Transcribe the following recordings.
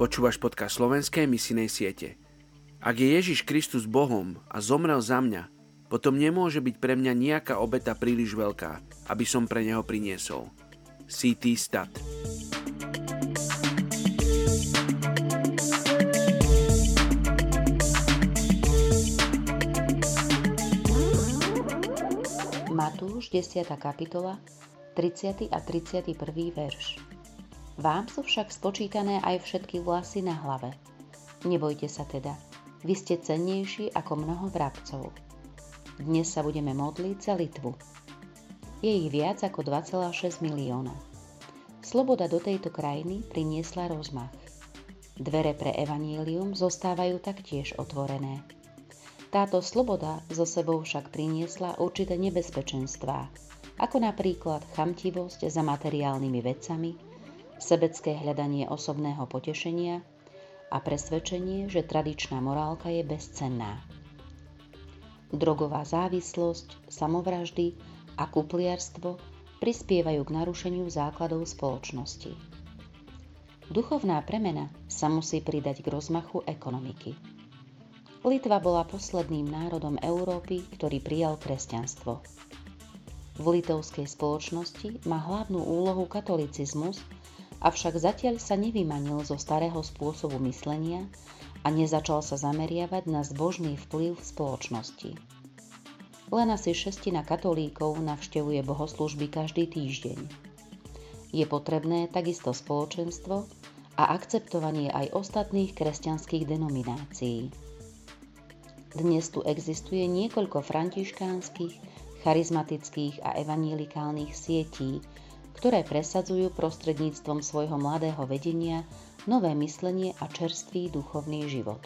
Počúvaš podcast slovenskej misinej siete. Ak je Ježiš Kristus Bohom a zomrel za mňa, potom nemôže byť pre mňa nejaká obeta príliš veľká, aby som pre neho priniesol. CT Stat Matúš 10. kapitola 30. a 31. verš vám sú však spočítané aj všetky vlasy na hlave. Nebojte sa teda, vy ste cennejší ako mnoho vrabcov. Dnes sa budeme modliť za Litvu. Je ich viac ako 2,6 milióna. Sloboda do tejto krajiny priniesla rozmach. Dvere pre evanílium zostávajú taktiež otvorené. Táto sloboda zo sebou však priniesla určité nebezpečenstvá, ako napríklad chamtivosť za materiálnymi vecami, sebecké hľadanie osobného potešenia a presvedčenie, že tradičná morálka je bezcenná. Drogová závislosť, samovraždy a kupliarstvo prispievajú k narušeniu základov spoločnosti. Duchovná premena sa musí pridať k rozmachu ekonomiky. Litva bola posledným národom Európy, ktorý prijal kresťanstvo. V litovskej spoločnosti má hlavnú úlohu katolicizmus, avšak zatiaľ sa nevymanil zo starého spôsobu myslenia a nezačal sa zameriavať na zbožný vplyv v spoločnosti. Len asi šestina katolíkov navštevuje bohoslužby každý týždeň. Je potrebné takisto spoločenstvo a akceptovanie aj ostatných kresťanských denominácií. Dnes tu existuje niekoľko františkánskych, charizmatických a evanielikálnych sietí, ktoré presadzujú prostredníctvom svojho mladého vedenia nové myslenie a čerstvý duchovný život.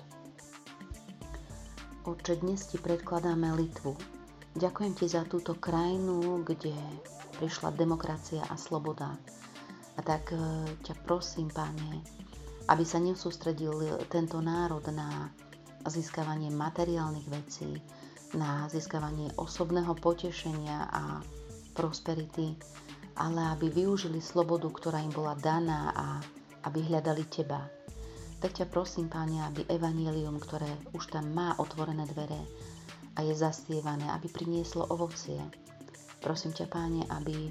Oče, dnes ti predkladáme Litvu. Ďakujem ti za túto krajinu, kde prišla demokracia a sloboda. A tak e, ťa prosím, páne, aby sa nesústredil tento národ na získavanie materiálnych vecí, na získavanie osobného potešenia a prosperity, ale aby využili slobodu, ktorá im bola daná a aby hľadali Teba. Tak ťa prosím, Páne, aby evanílium, ktoré už tam má otvorené dvere a je zastievané, aby prinieslo ovocie. Prosím ťa, Páne, aby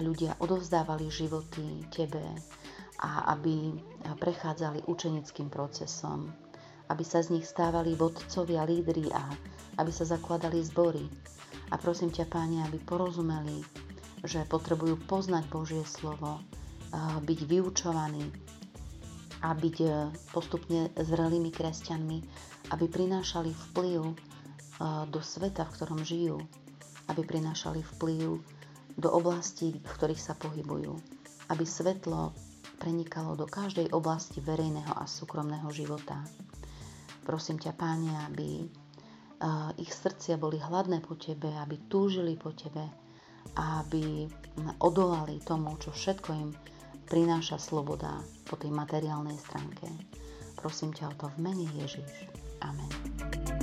ľudia odovzdávali životy Tebe a aby prechádzali učenickým procesom, aby sa z nich stávali vodcovia, lídry a aby sa zakladali zbory. A prosím ťa, Páne, aby porozumeli že potrebujú poznať Božie slovo, byť vyučovaní a byť e, postupne zrelými kresťanmi, aby prinášali vplyv e, do sveta, v ktorom žijú, aby prinášali vplyv do oblastí, v ktorých sa pohybujú, aby svetlo prenikalo do každej oblasti verejného a súkromného života. Prosím ťa, Páne, aby ich srdcia boli hladné po Tebe, aby túžili po Tebe, aby odolali tomu, čo všetko im prináša sloboda po tej materiálnej stránke. Prosím ťa o to v mene Ježiš. Amen.